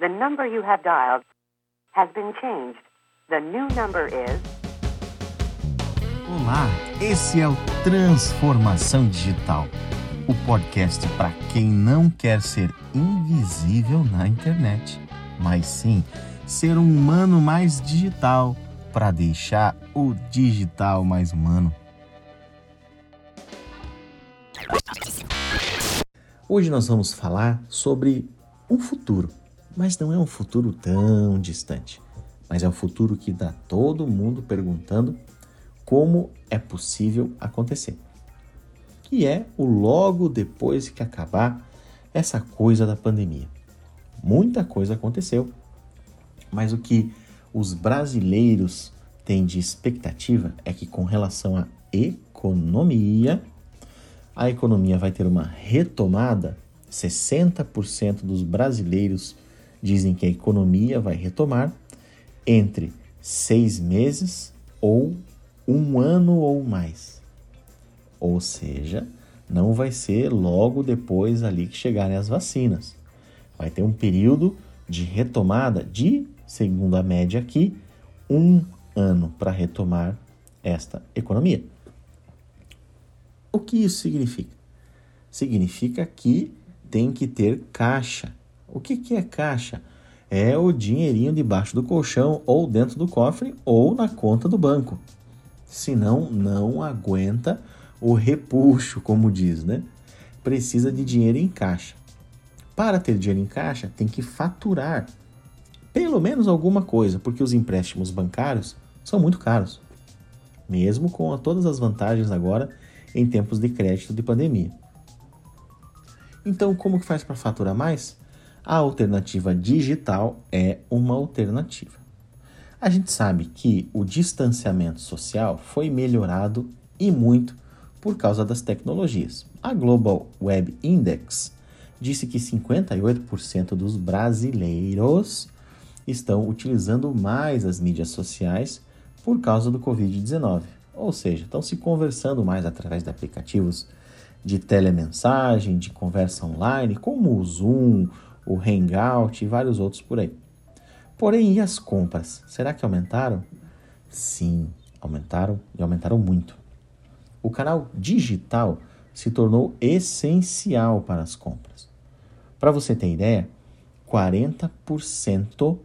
The number you have dialed has been changed. The new number is. Olá, esse é o Transformação Digital, o podcast para quem não quer ser invisível na internet, mas sim ser um humano mais digital para deixar o digital mais humano. Hoje nós vamos falar sobre um futuro, mas não é um futuro tão distante, mas é um futuro que dá todo mundo perguntando como é possível acontecer. Que é o logo depois que acabar essa coisa da pandemia. Muita coisa aconteceu, mas o que os brasileiros têm de expectativa é que com relação à economia, a economia vai ter uma retomada. 60% dos brasileiros dizem que a economia vai retomar entre seis meses ou um ano ou mais. Ou seja, não vai ser logo depois ali que chegarem as vacinas. Vai ter um período de retomada de, segundo a média aqui, um ano para retomar esta economia. O que isso significa? Significa que tem que ter caixa. O que, que é caixa? É o dinheirinho debaixo do colchão, ou dentro do cofre, ou na conta do banco. Senão, não aguenta o repuxo, como diz, né? Precisa de dinheiro em caixa. Para ter dinheiro em caixa, tem que faturar pelo menos alguma coisa, porque os empréstimos bancários são muito caros, mesmo com todas as vantagens agora em tempos de crédito de pandemia. Então, como que faz para faturar mais? A alternativa digital é uma alternativa. A gente sabe que o distanciamento social foi melhorado e muito por causa das tecnologias. A Global Web Index disse que 58% dos brasileiros estão utilizando mais as mídias sociais por causa do Covid-19 ou seja, estão se conversando mais através de aplicativos de telemensagem, de conversa online, como o Zoom, o Hangout e vários outros por aí. Porém, e as compras? Será que aumentaram? Sim, aumentaram e aumentaram muito. O canal digital se tornou essencial para as compras. Para você ter ideia, 40%,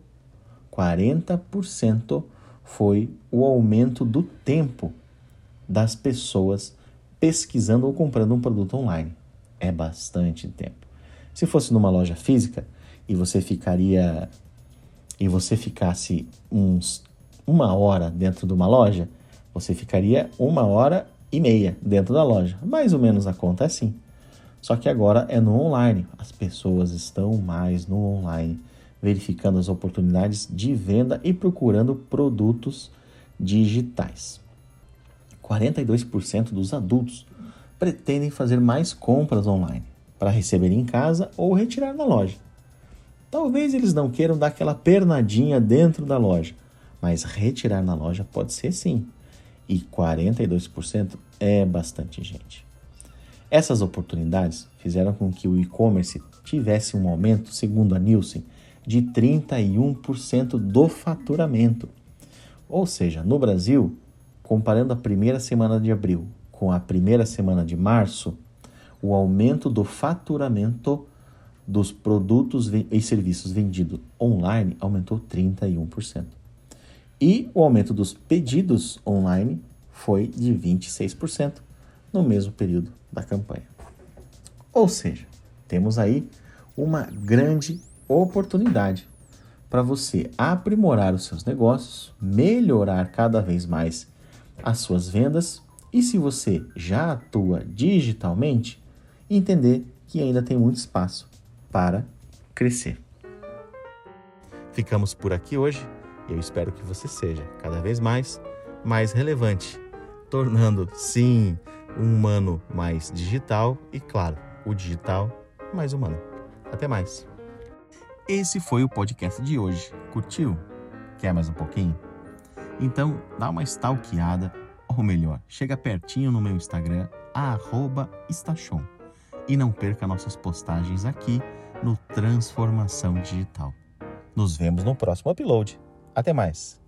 40% foi o aumento do tempo das pessoas pesquisando ou comprando um produto online. É bastante tempo. Se fosse numa loja física e você ficaria e você ficasse uns uma hora dentro de uma loja, você ficaria uma hora e meia dentro da loja. Mais ou menos a conta é assim. Só que agora é no online. As pessoas estão mais no online, verificando as oportunidades de venda e procurando produtos digitais. 42% dos adultos pretendem fazer mais compras online para receber em casa ou retirar na loja. Talvez eles não queiram dar aquela pernadinha dentro da loja, mas retirar na loja pode ser sim. E 42% é bastante gente. Essas oportunidades fizeram com que o e-commerce tivesse um aumento, segundo a Nielsen, de 31% do faturamento. Ou seja, no Brasil, comparando a primeira semana de abril com a primeira semana de março, o aumento do faturamento dos produtos e serviços vendidos online aumentou 31%. E o aumento dos pedidos online foi de 26% no mesmo período da campanha. Ou seja, temos aí uma grande oportunidade para você aprimorar os seus negócios, melhorar cada vez mais as suas vendas e, se você já atua digitalmente, entender que ainda tem muito espaço para crescer. Ficamos por aqui hoje e eu espero que você seja cada vez mais mais relevante, tornando sim um humano mais digital e, claro, o digital mais humano. Até mais. Esse foi o podcast de hoje. Curtiu? Quer mais um pouquinho? Então, dá uma stalkeada, ou melhor, chega pertinho no meu Instagram, @estachon, e não perca nossas postagens aqui no Transformação Digital. Nos vemos no próximo upload. Até mais!